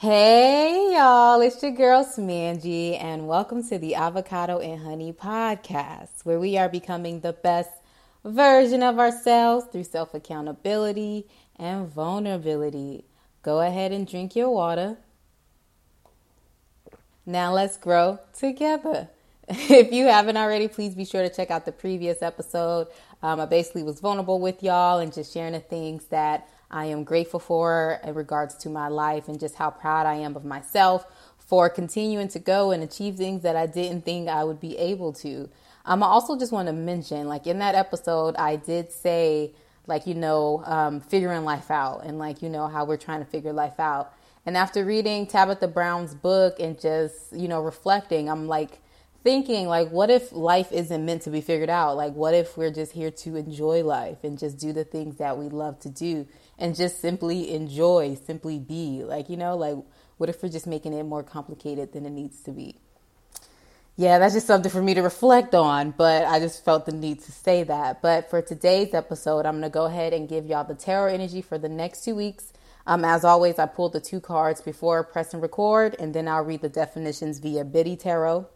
Hey y'all, it's your girl Smangy, and welcome to the Avocado and Honey podcast, where we are becoming the best version of ourselves through self accountability and vulnerability. Go ahead and drink your water. Now let's grow together. If you haven't already, please be sure to check out the previous episode. Um, I basically was vulnerable with y'all and just sharing the things that I am grateful for in regards to my life and just how proud I am of myself for continuing to go and achieve things that I didn't think I would be able to. Um, I also just want to mention, like in that episode, I did say, like, you know, um, figuring life out and like, you know, how we're trying to figure life out. And after reading Tabitha Brown's book and just, you know, reflecting, I'm like, thinking like what if life isn't meant to be figured out like what if we're just here to enjoy life and just do the things that we love to do and just simply enjoy simply be. Like you know like what if we're just making it more complicated than it needs to be? Yeah that's just something for me to reflect on but i just felt the need to say that. But for today's episode i'm going to go ahead and give y'all the tarot energy for the next two weeks. Um, as always i pulled the two cards before press and record and then i'll read the definitions via biddy tarot.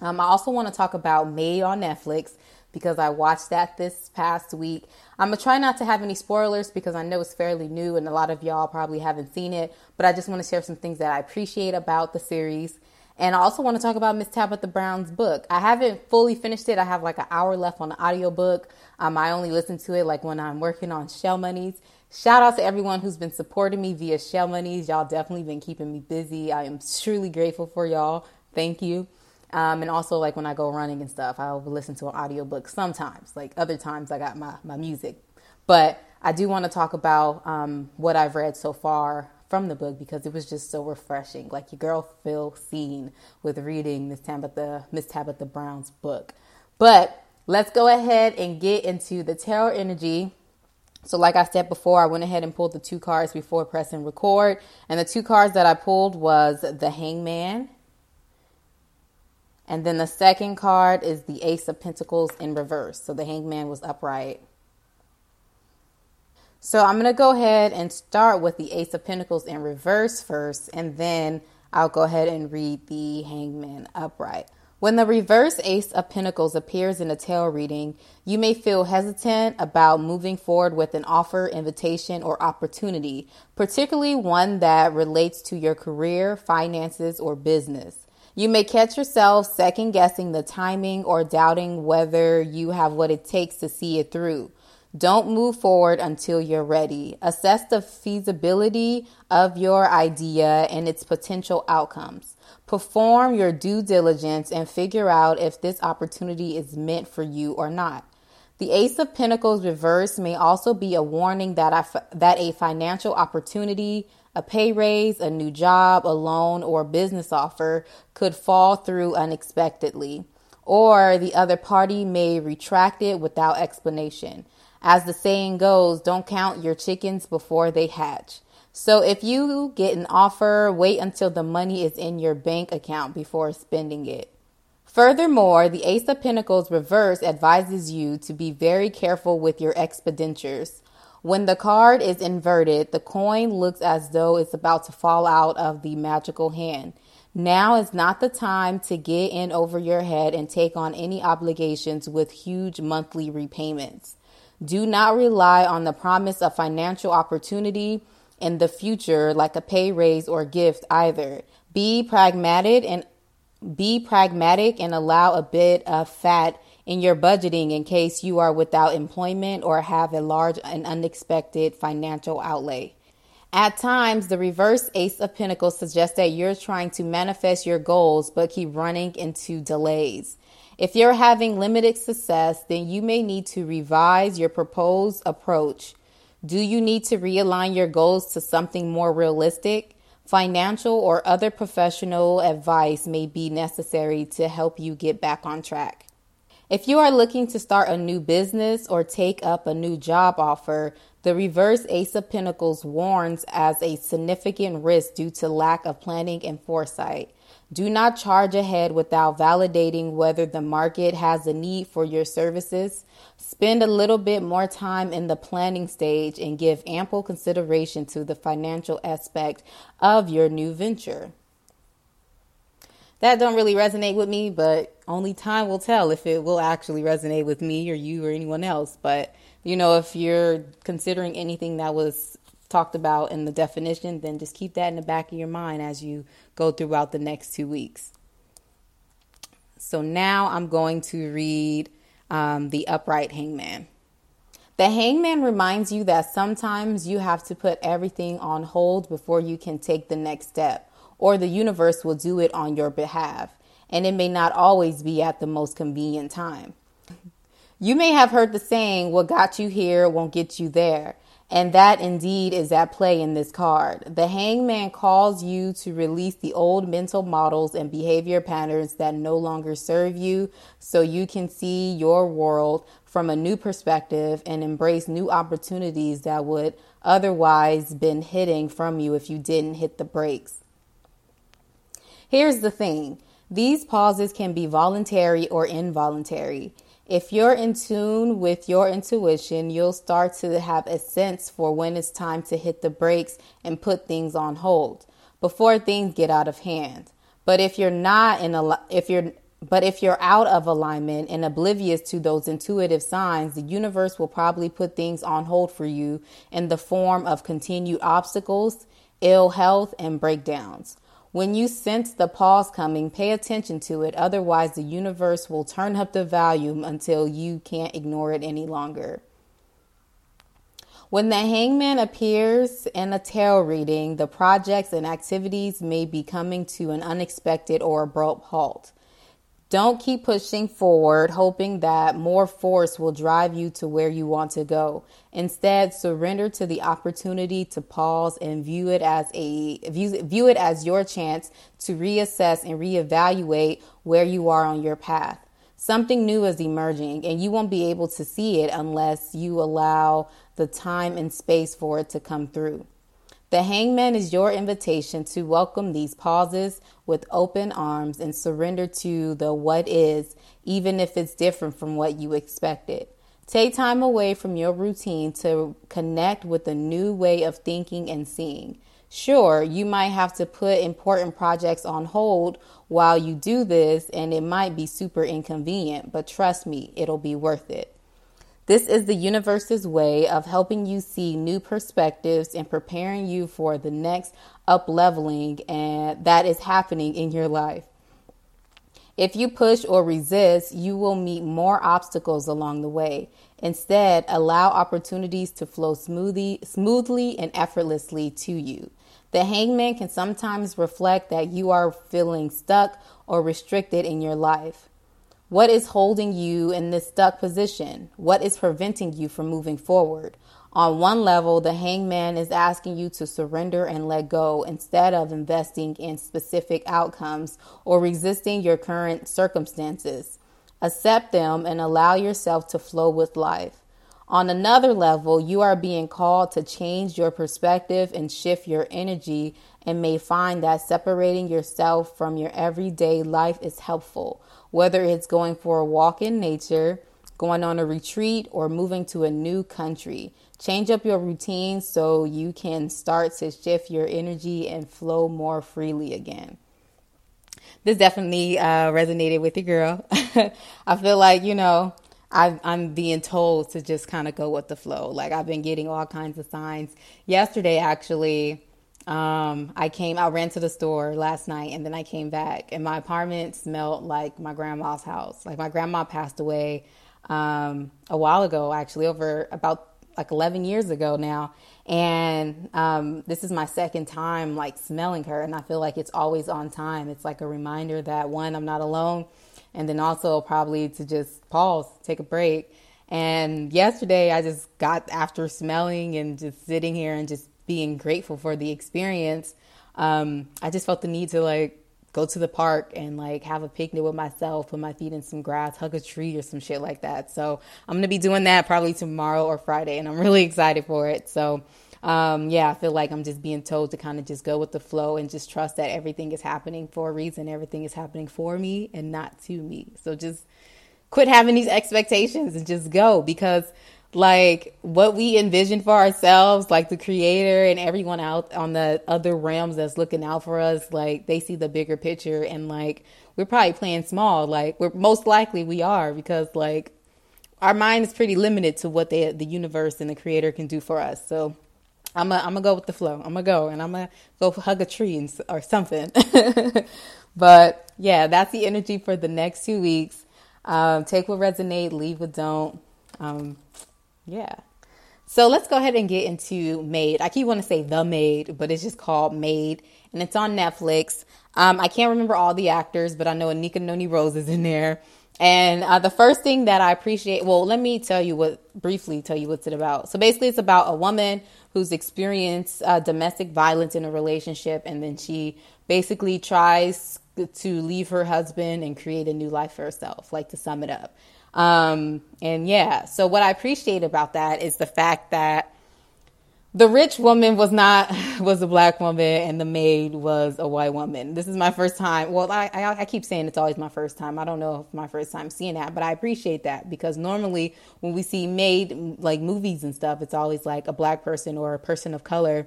Um, I also want to talk about Maid on Netflix because I watched that this past week. I'm gonna try not to have any spoilers because I know it's fairly new and a lot of y'all probably haven't seen it, but I just want to share some things that I appreciate about the series. And I also want to talk about Miss Tabitha Brown's book. I haven't fully finished it. I have like an hour left on the audiobook. Um, I only listen to it like when I'm working on Shell Monies. Shout out to everyone who's been supporting me via Shell Monies. Y'all definitely been keeping me busy. I am truly grateful for y'all. Thank you. Um, and also like when I go running and stuff, I'll listen to an audiobook sometimes. Like other times I got my, my music. But I do want to talk about um, what I've read so far from the book because it was just so refreshing. Like your girl feel seen with reading Miss Tabitha Miss Tabitha Brown's book. But let's go ahead and get into the tarot energy. So, like I said before, I went ahead and pulled the two cards before pressing record. And the two cards that I pulled was the Hangman and then the second card is the Ace of Pentacles in reverse. So the hangman was upright. So I'm going to go ahead and start with the Ace of Pentacles in reverse first, and then I'll go ahead and read the hangman upright. When the reverse Ace of Pentacles appears in a tarot reading, you may feel hesitant about moving forward with an offer, invitation, or opportunity, particularly one that relates to your career, finances, or business. You may catch yourself second guessing the timing or doubting whether you have what it takes to see it through. Don't move forward until you're ready. Assess the feasibility of your idea and its potential outcomes. Perform your due diligence and figure out if this opportunity is meant for you or not. The Ace of Pentacles reverse may also be a warning that, that a financial opportunity, a pay raise, a new job, a loan, or business offer could fall through unexpectedly, or the other party may retract it without explanation. As the saying goes, don't count your chickens before they hatch. So if you get an offer, wait until the money is in your bank account before spending it. Furthermore, the Ace of Pentacles reverse advises you to be very careful with your expenditures. When the card is inverted, the coin looks as though it's about to fall out of the magical hand. Now is not the time to get in over your head and take on any obligations with huge monthly repayments. Do not rely on the promise of financial opportunity in the future like a pay raise or gift either. Be pragmatic and be pragmatic and allow a bit of fat in your budgeting in case you are without employment or have a large and unexpected financial outlay. At times, the reverse Ace of Pentacles suggests that you're trying to manifest your goals but keep running into delays. If you're having limited success, then you may need to revise your proposed approach. Do you need to realign your goals to something more realistic? Financial or other professional advice may be necessary to help you get back on track. If you are looking to start a new business or take up a new job offer, The reverse Ace of Pentacles warns as a significant risk due to lack of planning and foresight. Do not charge ahead without validating whether the market has a need for your services. Spend a little bit more time in the planning stage and give ample consideration to the financial aspect of your new venture. That don't really resonate with me, but only time will tell if it will actually resonate with me or you or anyone else. But you know, if you're considering anything that was talked about in the definition, then just keep that in the back of your mind as you go throughout the next two weeks. So now I'm going to read um, the upright hangman. The hangman reminds you that sometimes you have to put everything on hold before you can take the next step, or the universe will do it on your behalf, and it may not always be at the most convenient time. You may have heard the saying, What got you here won't get you there. And that indeed is at play in this card. The hangman calls you to release the old mental models and behavior patterns that no longer serve you so you can see your world from a new perspective and embrace new opportunities that would otherwise been hidden from you if you didn't hit the brakes. Here's the thing. These pauses can be voluntary or involuntary. If you're in tune with your intuition, you'll start to have a sense for when it's time to hit the brakes and put things on hold before things get out of hand. But if you're not in a if you're but if you're out of alignment and oblivious to those intuitive signs, the universe will probably put things on hold for you in the form of continued obstacles, ill health, and breakdowns. When you sense the pause coming, pay attention to it. Otherwise, the universe will turn up the volume until you can't ignore it any longer. When the hangman appears in a tarot reading, the projects and activities may be coming to an unexpected or abrupt halt. Don't keep pushing forward, hoping that more force will drive you to where you want to go. Instead, surrender to the opportunity to pause and view it as a view, view it as your chance to reassess and reevaluate where you are on your path. Something new is emerging, and you won't be able to see it unless you allow the time and space for it to come through. The hangman is your invitation to welcome these pauses with open arms and surrender to the what is, even if it's different from what you expected. Take time away from your routine to connect with a new way of thinking and seeing. Sure, you might have to put important projects on hold while you do this, and it might be super inconvenient, but trust me, it'll be worth it. This is the universe's way of helping you see new perspectives and preparing you for the next up leveling and that is happening in your life. If you push or resist, you will meet more obstacles along the way. Instead, allow opportunities to flow smoothly, smoothly and effortlessly to you. The hangman can sometimes reflect that you are feeling stuck or restricted in your life. What is holding you in this stuck position? What is preventing you from moving forward? On one level, the hangman is asking you to surrender and let go instead of investing in specific outcomes or resisting your current circumstances. Accept them and allow yourself to flow with life. On another level, you are being called to change your perspective and shift your energy, and may find that separating yourself from your everyday life is helpful whether it's going for a walk in nature, going on a retreat, or moving to a new country. Change up your routine so you can start to shift your energy and flow more freely again. This definitely uh, resonated with the girl. I feel like, you know, i am being told to just kind of go with the flow. Like I've been getting all kinds of signs. Yesterday, actually, um, I came, I ran to the store last night and then I came back and my apartment smelled like my grandma's house. Like my grandma passed away um, a while ago, actually, over about like 11 years ago now. And um, this is my second time like smelling her. And I feel like it's always on time. It's like a reminder that one, I'm not alone. And then also probably to just pause, take a break. And yesterday I just got after smelling and just sitting here and just being grateful for the experience, um, I just felt the need to like go to the park and like have a picnic with myself, put my feet in some grass, hug a tree or some shit like that. So I'm gonna be doing that probably tomorrow or Friday, and I'm really excited for it. So um, yeah, I feel like I'm just being told to kind of just go with the flow and just trust that everything is happening for a reason. Everything is happening for me and not to me. So just quit having these expectations and just go because like what we envision for ourselves, like the creator and everyone out on the other realms that's looking out for us, like they see the bigger picture and like we're probably playing small. Like we're most likely we are because like our mind is pretty limited to what they, the universe and the creator can do for us. So I'm gonna I'm go with the flow. I'm gonna go and I'm gonna go hug a tree and, or something. but yeah, that's the energy for the next two weeks. Um, take what resonate, leave what don't. Um, yeah. So let's go ahead and get into Maid. I keep wanting to say The Maid, but it's just called Maid, and it's on Netflix. Um, I can't remember all the actors, but I know Anika Noni Rose is in there. And uh, the first thing that I appreciate, well, let me tell you what, briefly tell you what's it about. So basically, it's about a woman who's experienced uh, domestic violence in a relationship, and then she basically tries to leave her husband and create a new life for herself, like to sum it up. Um, and yeah, so what I appreciate about that is the fact that the rich woman was not was a black woman and the maid was a white woman. This is my first time. Well I, I, I keep saying it's always my first time. I don't know if my first time seeing that but i appreciate that because normally when we see maid like movies and stuff it's always like a black person or a person of color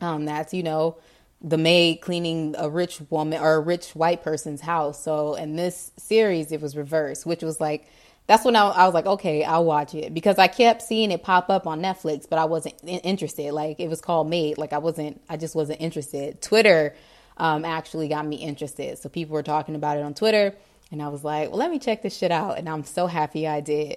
um, that's you know the maid cleaning a rich woman or a rich white person's house so in this series it was reversed which was like that's when I, I, was like, okay, I'll watch it because I kept seeing it pop up on Netflix, but I wasn't interested. Like it was called Maid. Like I wasn't, I just wasn't interested. Twitter um, actually got me interested. So people were talking about it on Twitter, and I was like, well, let me check this shit out. And I'm so happy I did.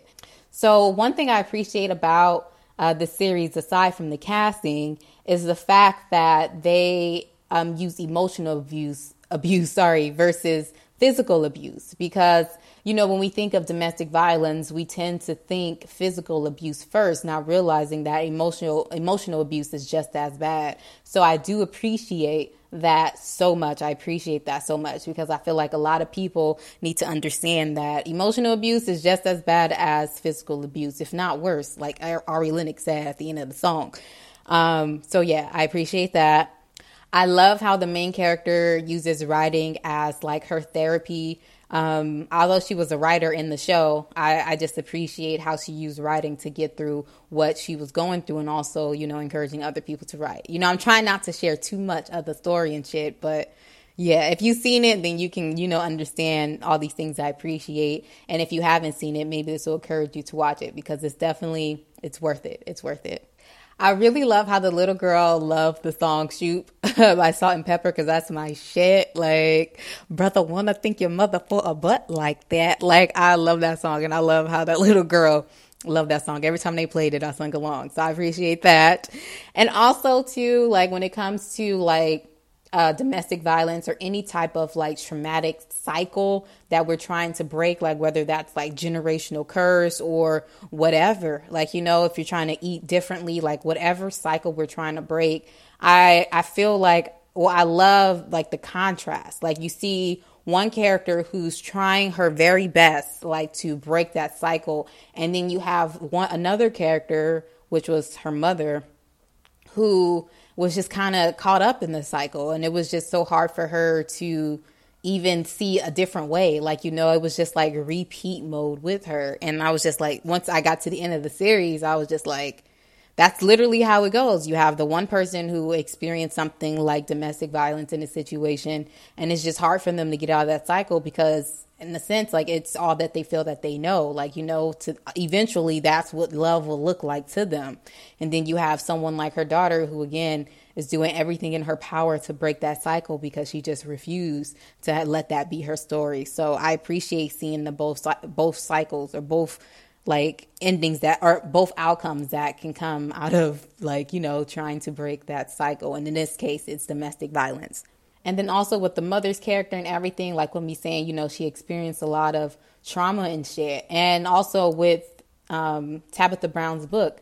So one thing I appreciate about uh, the series, aside from the casting, is the fact that they um, use emotional abuse, abuse, sorry, versus physical abuse because you know, when we think of domestic violence, we tend to think physical abuse first, not realizing that emotional emotional abuse is just as bad. So I do appreciate that so much. I appreciate that so much because I feel like a lot of people need to understand that emotional abuse is just as bad as physical abuse, if not worse, like Ari Lennox said at the end of the song. Um, so yeah, I appreciate that. I love how the main character uses writing as like her therapy um, although she was a writer in the show, I, I, just appreciate how she used writing to get through what she was going through and also, you know, encouraging other people to write. You know, I'm trying not to share too much of the story and shit, but yeah, if you've seen it, then you can, you know, understand all these things I appreciate. And if you haven't seen it, maybe this will encourage you to watch it because it's definitely, it's worth it. It's worth it. I really love how the little girl loved the song Shoop by Salt-N-Pepa because that's my shit. Like, brother, wanna think your mother for a butt like that. Like, I love that song and I love how that little girl loved that song. Every time they played it, I sung along. So I appreciate that. And also too, like when it comes to like uh, domestic violence or any type of like traumatic cycle that we're trying to break, like whether that's like generational curse or whatever. Like, you know, if you're trying to eat differently, like whatever cycle we're trying to break, I, I feel like, well, I love like the contrast. Like you see one character who's trying her very best, like to break that cycle. And then you have one, another character, which was her mother, who was just kind of caught up in the cycle. And it was just so hard for her to even see a different way. Like, you know, it was just like repeat mode with her. And I was just like, once I got to the end of the series, I was just like, that's literally how it goes. You have the one person who experienced something like domestic violence in a situation, and it's just hard for them to get out of that cycle because in a sense like it's all that they feel that they know like you know to eventually that's what love will look like to them. And then you have someone like her daughter who again is doing everything in her power to break that cycle because she just refused to let that be her story. So i appreciate seeing the both both cycles or both like endings that are both outcomes that can come out of like you know trying to break that cycle. And in this case it's domestic violence and then also with the mother's character and everything, like when me saying, you know, she experienced a lot of trauma and shit. And also with um, Tabitha Brown's book,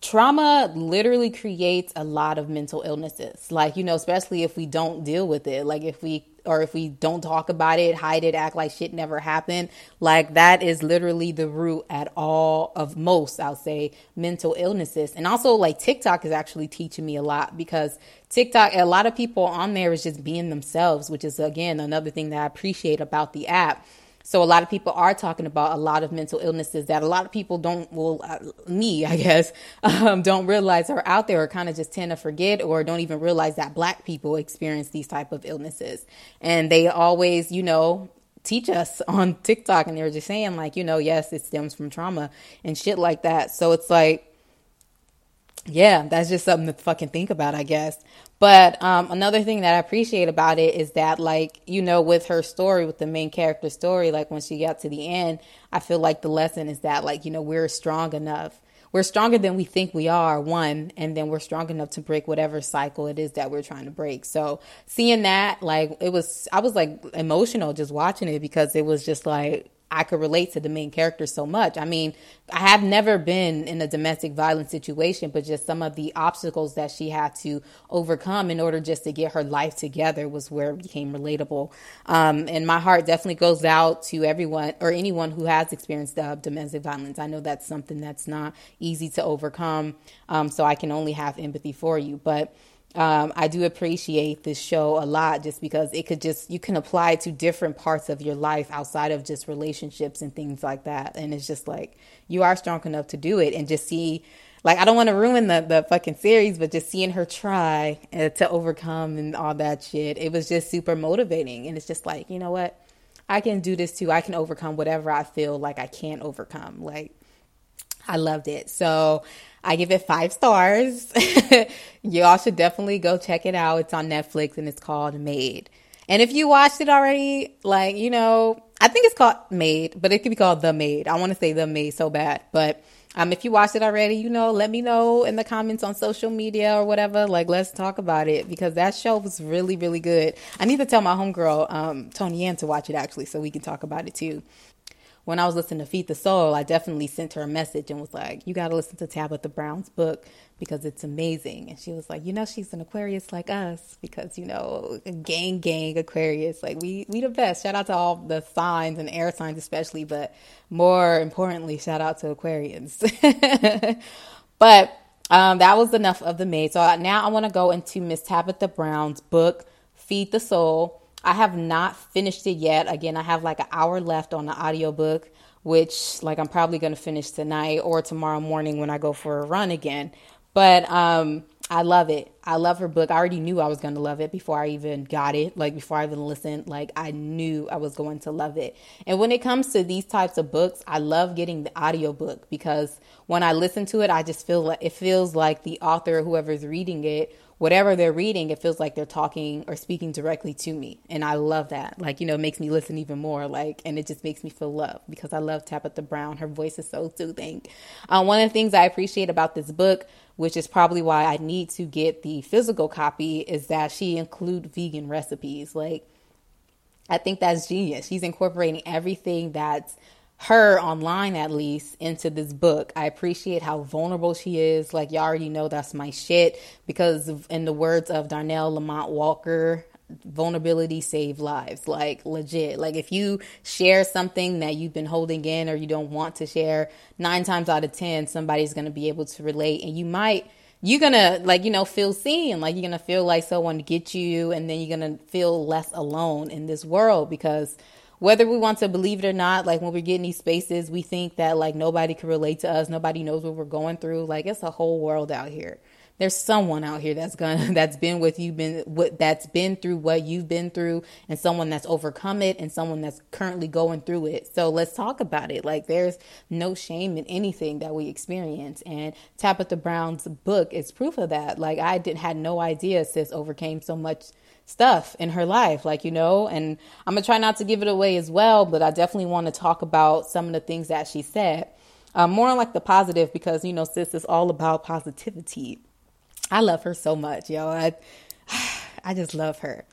trauma literally creates a lot of mental illnesses. Like, you know, especially if we don't deal with it. Like, if we or if we don't talk about it, hide it, act like shit never happened, like that is literally the root at all of most, I'll say, mental illnesses. And also, like TikTok is actually teaching me a lot because TikTok, a lot of people on there is just being themselves, which is again another thing that I appreciate about the app so a lot of people are talking about a lot of mental illnesses that a lot of people don't, well, uh, me, I guess, um, don't realize are out there or kind of just tend to forget or don't even realize that black people experience these type of illnesses. And they always, you know, teach us on TikTok and they were just saying like, you know, yes, it stems from trauma and shit like that. So it's like, yeah, that's just something to fucking think about, I guess. But um, another thing that I appreciate about it is that, like, you know, with her story, with the main character story, like when she got to the end, I feel like the lesson is that, like, you know, we're strong enough. We're stronger than we think we are, one, and then we're strong enough to break whatever cycle it is that we're trying to break. So seeing that, like, it was, I was like emotional just watching it because it was just like, I could relate to the main character so much. I mean, I have never been in a domestic violence situation, but just some of the obstacles that she had to overcome in order just to get her life together was where it became relatable. Um, and my heart definitely goes out to everyone or anyone who has experienced uh, domestic violence. I know that's something that's not easy to overcome. Um, so I can only have empathy for you. But um, I do appreciate this show a lot just because it could just, you can apply to different parts of your life outside of just relationships and things like that. And it's just like, you are strong enough to do it and just see, like, I don't want to ruin the, the fucking series, but just seeing her try uh, to overcome and all that shit, it was just super motivating. And it's just like, you know what? I can do this too. I can overcome whatever I feel like I can't overcome. Like, I loved it. So, I give it five stars. Y'all should definitely go check it out. It's on Netflix and it's called Maid. And if you watched it already, like, you know, I think it's called Maid, but it could be called The Maid. I want to say The Maid so bad. But um, if you watched it already, you know, let me know in the comments on social media or whatever. Like, let's talk about it because that show was really, really good. I need to tell my homegirl, um, Tony Ann, to watch it actually so we can talk about it too when I was listening to Feed the Soul, I definitely sent her a message and was like, "You got to listen to Tabitha Brown's book because it's amazing." And she was like, "You know, she's an Aquarius like us because you know, gang gang Aquarius, like we we the best." Shout out to all the signs and air signs especially, but more importantly, shout out to Aquarians. but um, that was enough of the maid. So now I want to go into Miss Tabitha Brown's book, Feed the Soul I have not finished it yet. Again, I have like an hour left on the audiobook, which like I'm probably going to finish tonight or tomorrow morning when I go for a run again. But um I love it. I love her book. I already knew I was going to love it before I even got it. Like before I even listened, like I knew I was going to love it. And when it comes to these types of books, I love getting the audiobook because when I listen to it, I just feel like it feels like the author, whoever's reading it, whatever they're reading, it feels like they're talking or speaking directly to me. And I love that. Like, you know, it makes me listen even more. Like, and it just makes me feel love because I love Tabitha Brown. Her voice is so soothing. Um, one of the things I appreciate about this book, which is probably why I need to get the physical copy, is that she include vegan recipes. Like, I think that's genius. She's incorporating everything that's her online at least into this book. I appreciate how vulnerable she is. Like y'all already know that's my shit because in the words of Darnell Lamont Walker, vulnerability save lives. Like legit. Like if you share something that you've been holding in or you don't want to share, 9 times out of 10 somebody's going to be able to relate and you might you're gonna like you know feel seen like you're gonna feel like someone gets you and then you're gonna feel less alone in this world because whether we want to believe it or not, like when we get in these spaces, we think that like nobody can relate to us, nobody knows what we're going through. Like it's a whole world out here. There's someone out here that's gonna that's been with you, been what that's been through what you've been through, and someone that's overcome it, and someone that's currently going through it. So let's talk about it. Like there's no shame in anything that we experience, and Tabitha Brown's book is proof of that. Like I didn't had no idea sis overcame so much stuff in her life, like, you know, and I'm gonna try not to give it away as well, but I definitely want to talk about some of the things that she said. Uh, more like the positive because, you know, sis is all about positivity. I love her so much, yo. I, I just love her.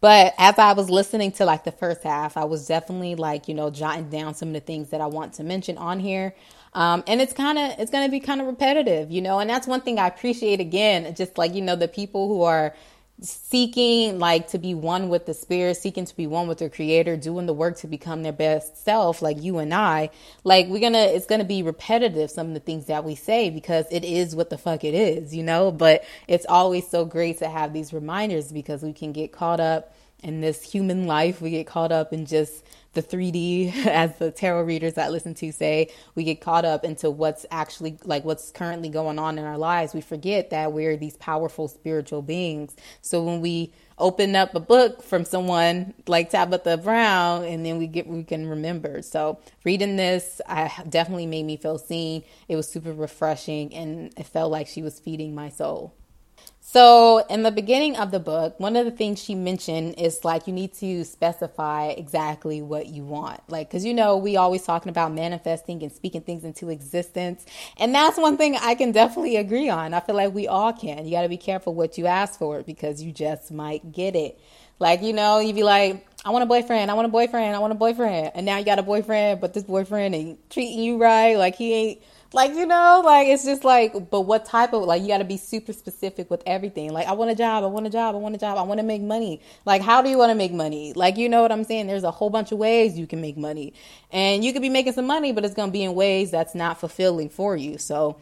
But as I was listening to like the first half, I was definitely like, you know, jotting down some of the things that I want to mention on here. Um, and it's kind of it's going to be kind of repetitive, you know. And that's one thing I appreciate again, just like you know the people who are seeking like to be one with the spirit seeking to be one with their creator doing the work to become their best self like you and i like we're gonna it's gonna be repetitive some of the things that we say because it is what the fuck it is you know? But it's always so great to have these reminders because we can get caught up in this human life we get caught up in just the 3D, as the tarot readers that listen to say, we get caught up into what's actually like what's currently going on in our lives. We forget that we're these powerful spiritual beings. So when we open up a book from someone like Tabitha Brown, and then we get we can remember. So reading this, I definitely made me feel seen. It was super refreshing, and it felt like she was feeding my soul. So, in the beginning of the book, one of the things she mentioned is like you need to specify exactly what you want. Like, because you know, we always talking about manifesting and speaking things into existence. And that's one thing I can definitely agree on. I feel like we all can. You got to be careful what you ask for because you just might get it. Like, you know, you be like, I want a boyfriend, I want a boyfriend, I want a boyfriend. And now you got a boyfriend, but this boyfriend ain't treating you right. Like, he ain't like, you know, like it's just like, but what type of, like, you got to be super specific with everything. Like, I want a job, I want a job, I want a job, I want to make money. Like, how do you want to make money? Like, you know what I'm saying? There's a whole bunch of ways you can make money. And you could be making some money, but it's to be in ways that's not fulfilling for you. So,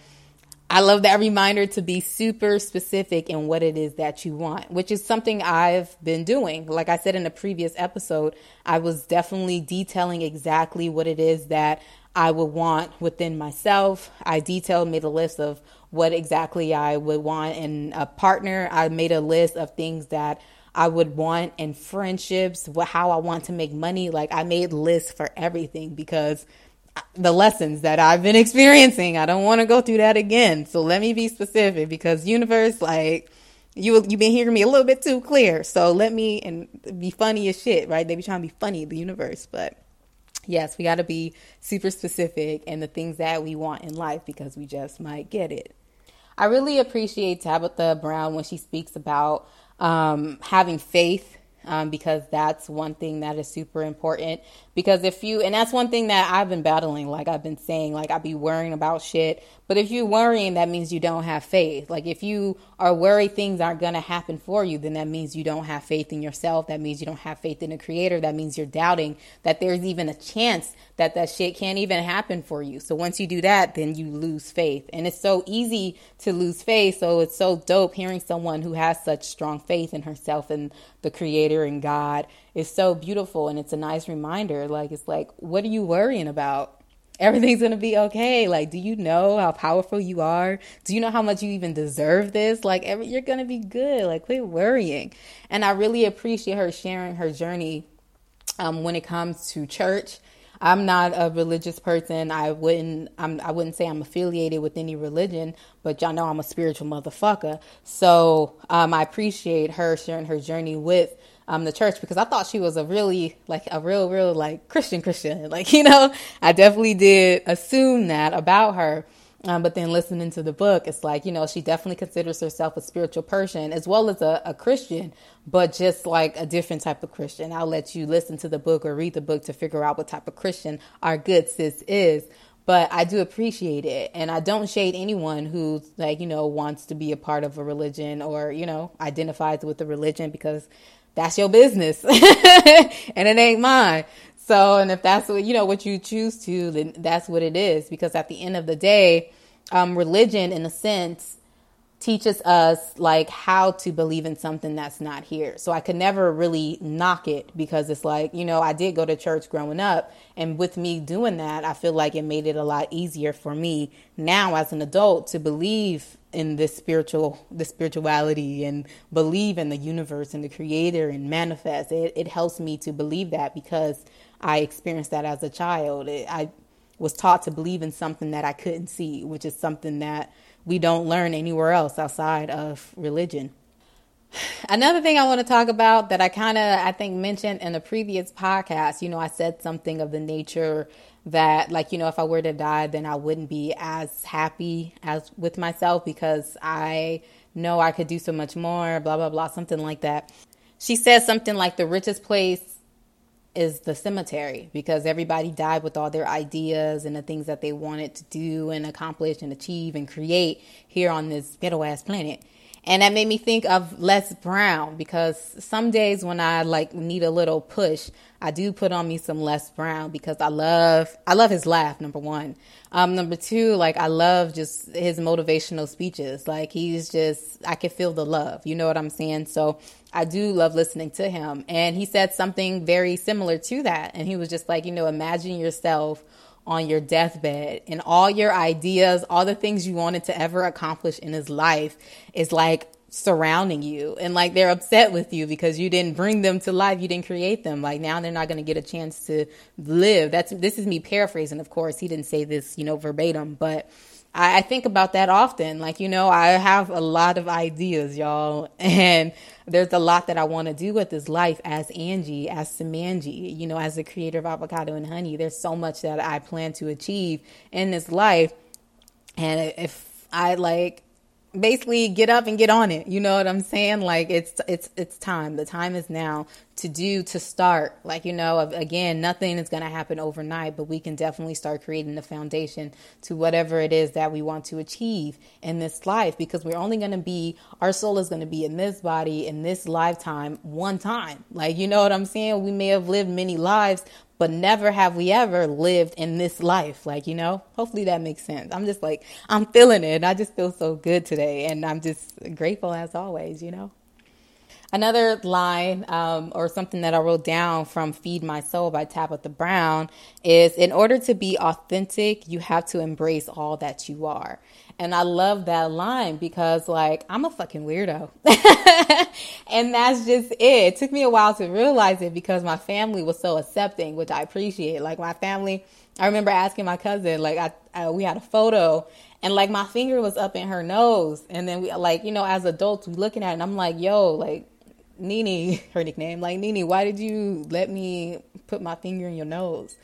I love that reminder to be super specific in what it is that you want, which is something I've been doing. Like I said in a previous episode, I was definitely detailing exactly what it is that I would want within myself. I detailed, made a list of what exactly I would want in a partner. I made a list of things that I would want in friendships, how I want to make money. Like I made lists for everything because the lessons that I've been experiencing, I don't want to go through that again. So let me be specific because universe, like you you've been hearing me a little bit too clear. So let me and be funny as shit, right? They be trying to be funny, the universe, but yes, we got to be super specific in the things that we want in life because we just might get it. I really appreciate Tabitha Brown when she speaks about um, having faith um, because that's one thing that is super important. Because if you, and that's one thing that I've been battling, like I've been saying, like I'd be worrying about shit. But if you're worrying, that means you don't have faith. Like if you are worried things aren't going to happen for you, then that means you don't have faith in yourself. That means you don't have faith in the creator. That means you're doubting that there's even a chance that that shit can't even happen for you. So once you do that, then you lose faith. And it's so easy to lose faith. So it's so dope hearing someone who has such strong faith in herself and the creator and God. Is so beautiful and it's a nice reminder. Like it's like what are you worrying about? Everything's to be okay. Like do you know how powerful you are? Do you know how much you even deserve this? Like every, you're to be good. Like quit worrying. And i really appreciate her sharing her journey um, when it comes to church I'm not a religious person. I wouldn't I'm I wouldn't say I'm affiliated with any religion, but y'all know I'm a spiritual motherfucker. So um, I appreciate her sharing her journey with um, the church because I thought she was a really like a real, real like Christian Christian. Like, you know, I definitely did assume that about her. Um, but then listening to the book, it's like, you know, she definitely considers herself a spiritual person as well as a, a Christian, but just like a different type of Christian. I'll let you listen to the book or read the book to figure out what type of Christian our good sis is but I do appreciate it. And I don't shade anyone who, like, you know, wants to be a part of a religion or, you know, identifies with the religion because that's your business and it ain't mine. So, and if that's what, you know, what you choose to, then that's what it is. Because at the end of the day, um, religion, in a sense, teaches us like how to believe in something that's not here. So I could never really knock it because it's like, you know, I did go to church growing up and with me doing that, I feel like it made it a lot easier for me now as an adult to believe in this spiritual the spirituality and believe in the universe and the creator and manifest. It it helps me to believe that because I experienced that as a child. It, I was taught to believe in something that I couldn't see, which is something that we don't learn anywhere else outside of religion. Another thing I want to talk about that I kind of I think mentioned in the previous podcast, you know, I said something of the nature that like, you know, if I were to die, then I wouldn't be as happy as with myself because I know I could do so much more, blah blah blah, something like that. She says something like the richest place is the cemetery because everybody died with all their ideas and the things that they wanted to do and accomplish and achieve and create here on this ghetto ass planet. And that made me think of Les Brown because some days when I like need a little push, I do put on me some Les Brown because I love I love his laugh. Number one, um, number two, like I love just his motivational speeches. Like he's just I can feel the love. You know what I'm saying? So I do love listening to him. And he said something very similar to that. And he was just like, you know, imagine yourself on your deathbed and all your ideas, all the things you wanted to ever accomplish in his life is like surrounding you. And like they're upset with you because you didn't bring them to life. You didn't create them. Like now they're not going to get a chance to live. That's this is me paraphrasing of course. He didn't say this you know verbatim but I, I think about that often. Like, you know, I have a lot of ideas, y'all, and there's a lot that I want to do with this life as Angie, as Samanji, you know, as the creator of Avocado and Honey. There's so much that I plan to achieve in this life. And if I like basically get up and get on it. You know what I'm saying? Like it's it's it's time. The time is now to do to start. Like you know, again, nothing is going to happen overnight, but we can definitely start creating the foundation to whatever it is that we want to achieve in this life because we're only going to be our soul is going to be in this body in this lifetime one time. Like you know what I'm saying? We may have lived many lives, but never have we ever lived in this life. Like, you know, hopefully that makes sense. I'm just like, I'm feeling it. I just feel so good today. And I'm just grateful as always, you know. Another line um, or something that I wrote down from Feed My Soul by Tabitha Brown is In order to be authentic, you have to embrace all that you are. And I love that line because, like, I'm a fucking weirdo. and that's just it. It took me a while to realize it because my family was so accepting, which I appreciate. Like, my family, I remember asking my cousin, like, I, I we had a photo and like my finger was up in her nose. And then we, like, you know, as adults, we looking at it and I'm like, yo, like, Nini, her nickname, like Nini, why did you let me put my finger in your nose?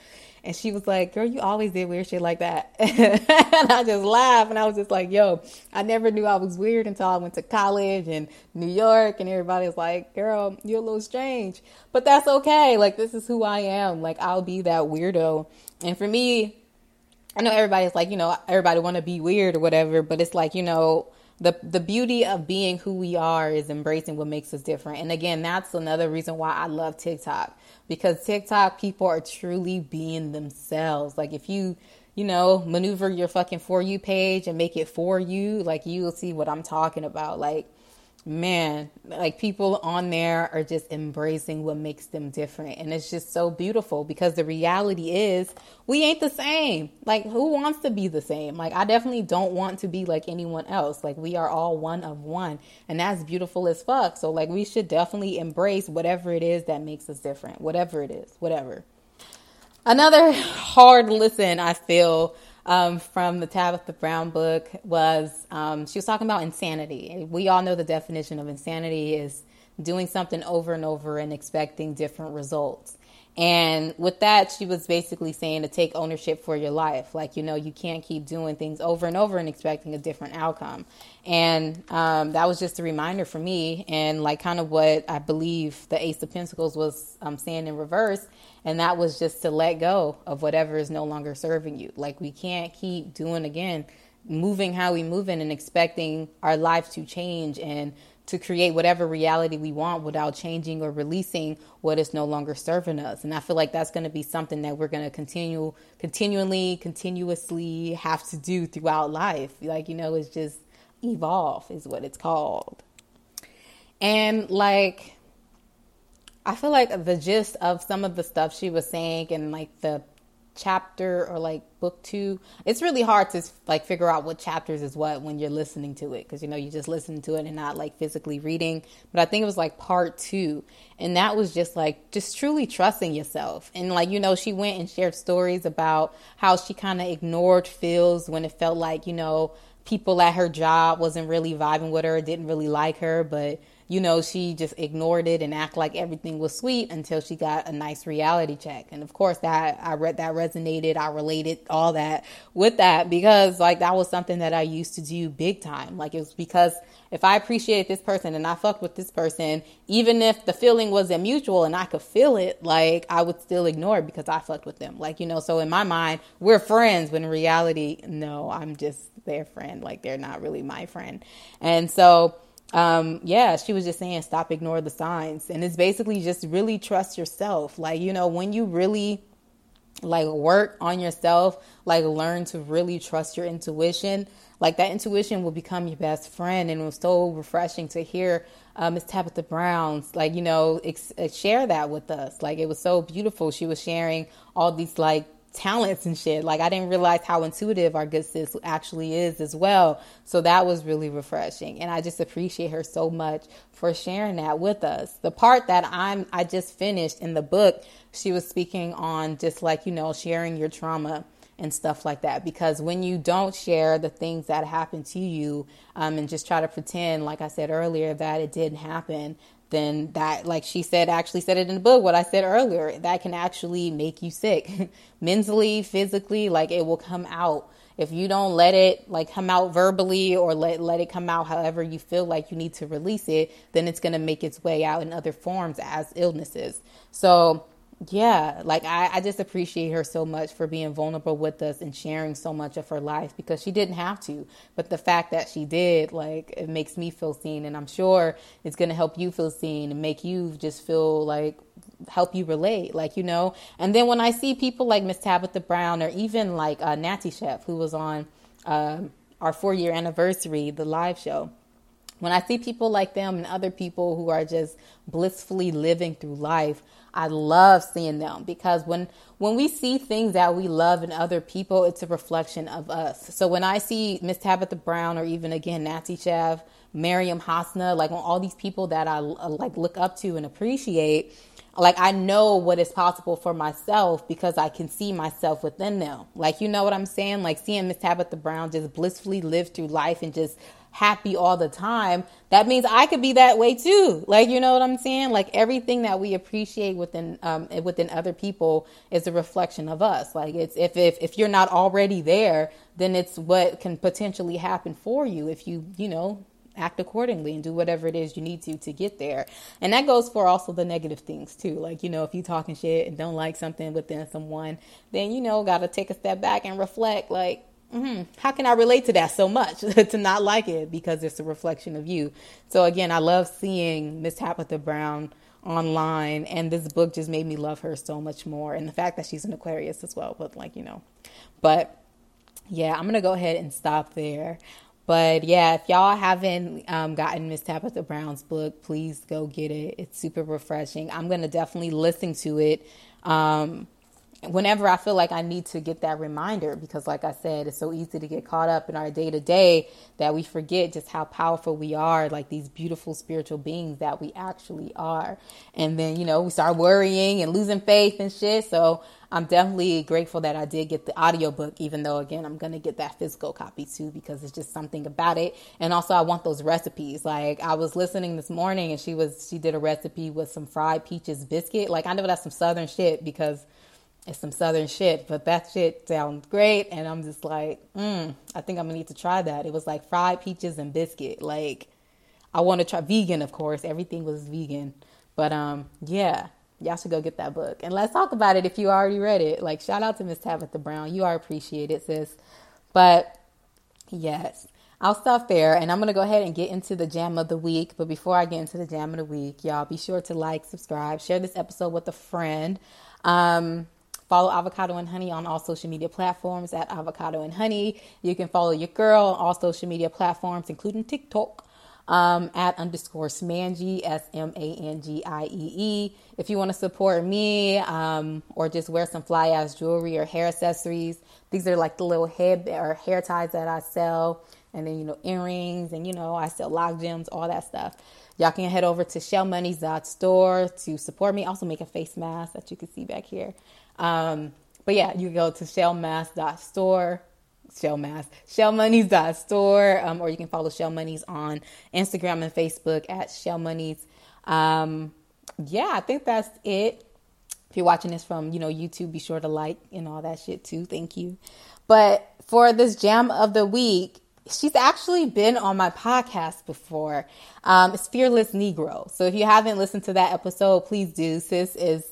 And she was like, Girl, you always did weird shit like that. and I just laughed and I was just like, Yo, I never knew I was weird until I went to college and New York and everybody was like, Girl, you're a little strange. But that's okay. Like, this is who I am. Like, I'll be that weirdo. And for me, I know everybody's like, you know, everybody want to be weird or whatever, but it's like, you know, the the beauty of being who we are is embracing what makes us different. And again, that's another reason why I love TikTok because TikTok people are truly being themselves. Like if you you know maneuver your fucking for you page and make it for you, like you will see what I'm talking about. Like man, like people on there are just embracing what makes them different. And it's just so beautiful because the reality is we ain't the same. Like, who wants to be the same? Like, I definitely don't want to be like anyone else. Like, we are all one of one. And that's beautiful as fuck. So, like, we should definitely embrace whatever it is that makes us different, whatever it is, whatever. Another hard listen, I feel um, from the Tabitha Brown book was um, she was talking about insanity. We all know the definition of insanity is doing something over and over and expecting different results. And with that, she was basically saying to take ownership for your life. Like, you know, you can't keep doing things over and over and expecting a different outcome. And um, that was just a reminder for me, and like kind of what I believe the Ace of Pentacles was um, saying in reverse. And that was just to let go of whatever is no longer serving you. Like, we can't keep doing again, moving how we move in and expecting our life to change and to create whatever reality we want without changing or releasing what is no longer serving us. And I feel like that's going to be something that we're going to continue, continually, continuously have to do throughout life. Like, you know, it's just evolve is what it's called. And like, I feel like the gist of some of the stuff she was saying and like the chapter or like book two it's really hard to like figure out what chapters is what when you're listening to it because you know you just listen to it and not like physically reading. But i think it was like part two and that was just like just truly trusting yourself. And like you know she went and shared stories about how she kind of ignored feels when it felt like you know people at her job wasn't really vibing with her didn't really like her but you know, she just ignored it and act like everything was sweet until she got a nice reality check. And of course, that I read that resonated. I related all that with that because like that was something that I used to do big time. Like it was because if I appreciated this person and I fucked with this person, even if the feeling wasn't mutual and I could feel it, like I would still ignore it because I fucked with them. Like, you know, so in my mind, we're friends, but in reality, no, I'm just their friend. Like they're not really my friend. And so um, yeah, she was just saying, stop ignore the signs. And it's basically just really trust yourself. Like, you know, when you really like work on yourself, like learn to really trust your intuition, like that intuition will become your best friend. And it was so refreshing to hear uh, Miss Tabitha Brown's, like, you know, ex- share that with us. Like, it was so beautiful. She was sharing all these, like, talents and shit. Like I didn't realize how intuitive our good sis actually is as well. So that was really refreshing. And I just appreciate her so much for sharing that with us. The part that I'm I just finished in the book, she was speaking on just like, you know, sharing your trauma and stuff like that. Because when you don't share the things that happen to you um, and just try to pretend, like I said earlier, that it didn't happen, then that, like she said, actually said it in the book, what I said earlier, that can actually make you sick mentally, physically, like it will come out. If you don't let it like come out verbally or let let it come out however you feel like you need to release it, then it's going to make its way out in other forms as illnesses. So yeah, like I, I just appreciate her so much for being vulnerable with us and sharing so much of her life because she didn't have to. But the fact that she did, like, it makes me feel seen. And I'm sure it's going to help you feel seen and make you just feel like, help you relate, like, you know. And then when I see people like Miss Tabitha Brown or even like uh, Natty Chef, who was on uh, our four year anniversary, the live show when I see people like them and other people who are just blissfully living through life, I love seeing them because when when we see things that we love in other people, it's a reflection of us. So when I see Miss Tabitha Brown or even again Natty Chev, Miriam Hasna, like all these people that I uh, like look up to and appreciate, like I know what is possible for myself because I can see myself within them. Like you know what I'm saying? Like seeing Miss Tabitha Brown just blissfully live through life and just happy all the time, that means I could be that way too. Like, you know what I'm saying? Like everything that we appreciate within um, within other people is a reflection of us. Like it's if if if you're not already there, then it's what can potentially happen for you if you you know act accordingly and do whatever it is you need to to get there. And that goes for also the negative things too. Like, you know, if you talking shit and don't like something within someone, then you know, got to take a step back and reflect like Mm-hmm. How can I relate to that so much to not like it because it's a reflection of you? So again, I love seeing Miss Tabitha Brown online, and this book just made me love her so much more. And the fact that she's an Aquarius as well, but like you know, but yeah, I'm gonna go ahead and stop there. But yeah, if y'all haven't um, gotten Miss Tabitha Brown's book, please go get it. It's super refreshing. I'm gonna definitely listen to it. Um, whenever I feel like I need to get that reminder, because like I said, it's so easy to get caught up in our day to day that we forget just how powerful we are, like these beautiful spiritual beings that we actually are. And then, you know, we start worrying and losing faith and shit. So I'm definitely grateful that I did get the audiobook, even though again, I'm going to get that physical copy too, because it's just something about it. And also I want those recipes. Like I was listening this morning and she was, she did a recipe with some fried peaches biscuit. Like I know that's some Southern shit because it's some southern shit, but that shit sounds great. And I'm just like, mm, I think I'm gonna need to try that. It was like fried peaches and biscuit. Like, I want to try vegan, of course. Everything was vegan, but um, yeah, y'all should go get that book and let's talk about it if you already read it. Like, shout out to Miss Tabitha Brown. You are appreciated, sis. But yes, I'll stop there and I'm going to go ahead and get into the jam of the week. But before I get into the jam of the week, y'all be sure to like, subscribe, share this episode with a friend. Um, Follow Avocado and Honey on all social media platforms at Avocado and Honey. You can follow your girl on all social media platforms, including TikTok. Um, at underscore Smangie, S M A N G I E E. If you want to support me um, or just wear some fly ass jewelry or hair accessories, these are like the little head or hair ties that I sell. And then, you know, earrings and, you know, I sell lock gems, all that stuff. Y'all can head over to shellmoneys.store to support me. Also, make a face mask that you can see back here. Um, but yeah, you go to shellmask.store. Shell Mass, shellmonies.store, um, or you can follow Shell Monies on Instagram and Facebook at Shell Monies. Um, yeah, I think that's it. If you're watching this from, you know, YouTube, be sure to like and all that shit too. Thank you. But for this jam of the week, she's actually been on my podcast before. Um, it's Fearless Negro. So if you haven't listened to that episode, please do. Sis is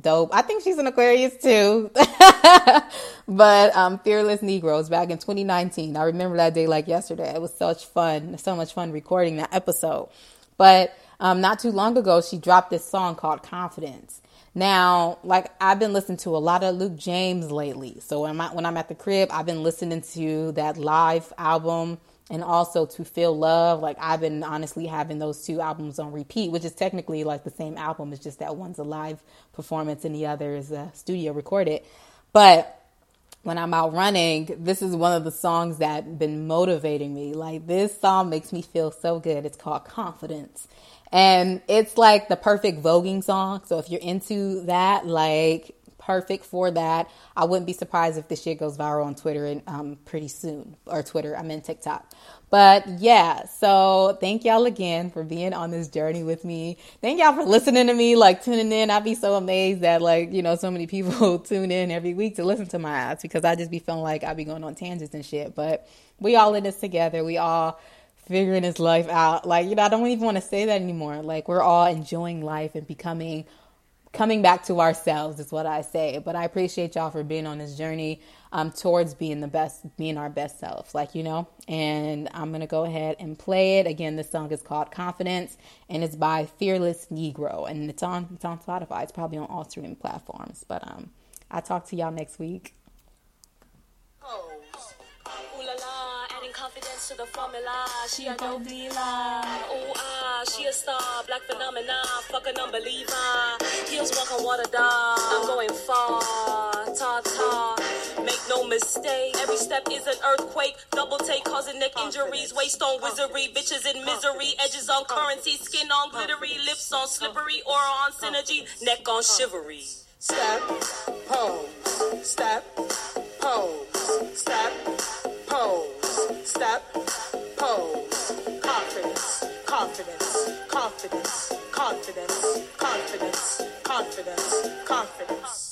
dope. I think she's an Aquarius too. but um, Fearless Negroes back in 2019. I remember that day like yesterday. It was such fun, so much fun recording that episode. But um, not too long ago, she dropped this song called Confidence. Now, like I've been listening to a lot of Luke James lately. So when I'm, when I'm at the crib, I've been listening to that live album and also to feel love. Like i've been honestly having those two albums on repeat which is technically like the same album. It's just that one's a live performance and the other is a studio recorded. But when i'm out running this is one of the songs that been motivating me. Like this song makes me feel so good. It's called confidence. And it's like the perfect voguing song. So if you're into that like perfect for that. I wouldn't be surprised if this shit goes viral on Twitter and um, pretty soon, or Twitter. I'm in TikTok. But yeah, so thank y'all again for being on this journey with me. Thank y'all for listening to me, like tuning in. I'd be so amazed that like, you know, so many people tune in every week to listen to my ads because I just be feeling like I be going on tangents and shit. But we all in this together. We all figuring this life out. Like, you know, I don't even want to say that anymore. Like we're all enjoying life and becoming coming back to ourselves is what I say. But I appreciate y'all for being on this journey um, towards being the best, being our best self, like you know. And I'm gonna go ahead and play it again. This song is called Confidence, and it's by Fearless Negro, and it's on it's on Spotify. It's probably on all streaming platforms. But um, I'll talk to y'all next week. Oh to the formula. She a dope dealer. Ooh ah, she a star, black phenomenon. Fuck an unbeliever. Heels walk on water, dog. I'm going far, ta ta. Make no mistake, every step is an earthquake. Double take, causing neck injuries. Waist on wizardry, bitches in misery. Edges on currency, skin on glittery, lips on slippery, aura on synergy, neck on chivalry. Step, pose, step, pose, step, pose, step, pose, confidence, confidence, confidence, confidence, confidence, confidence, confidence.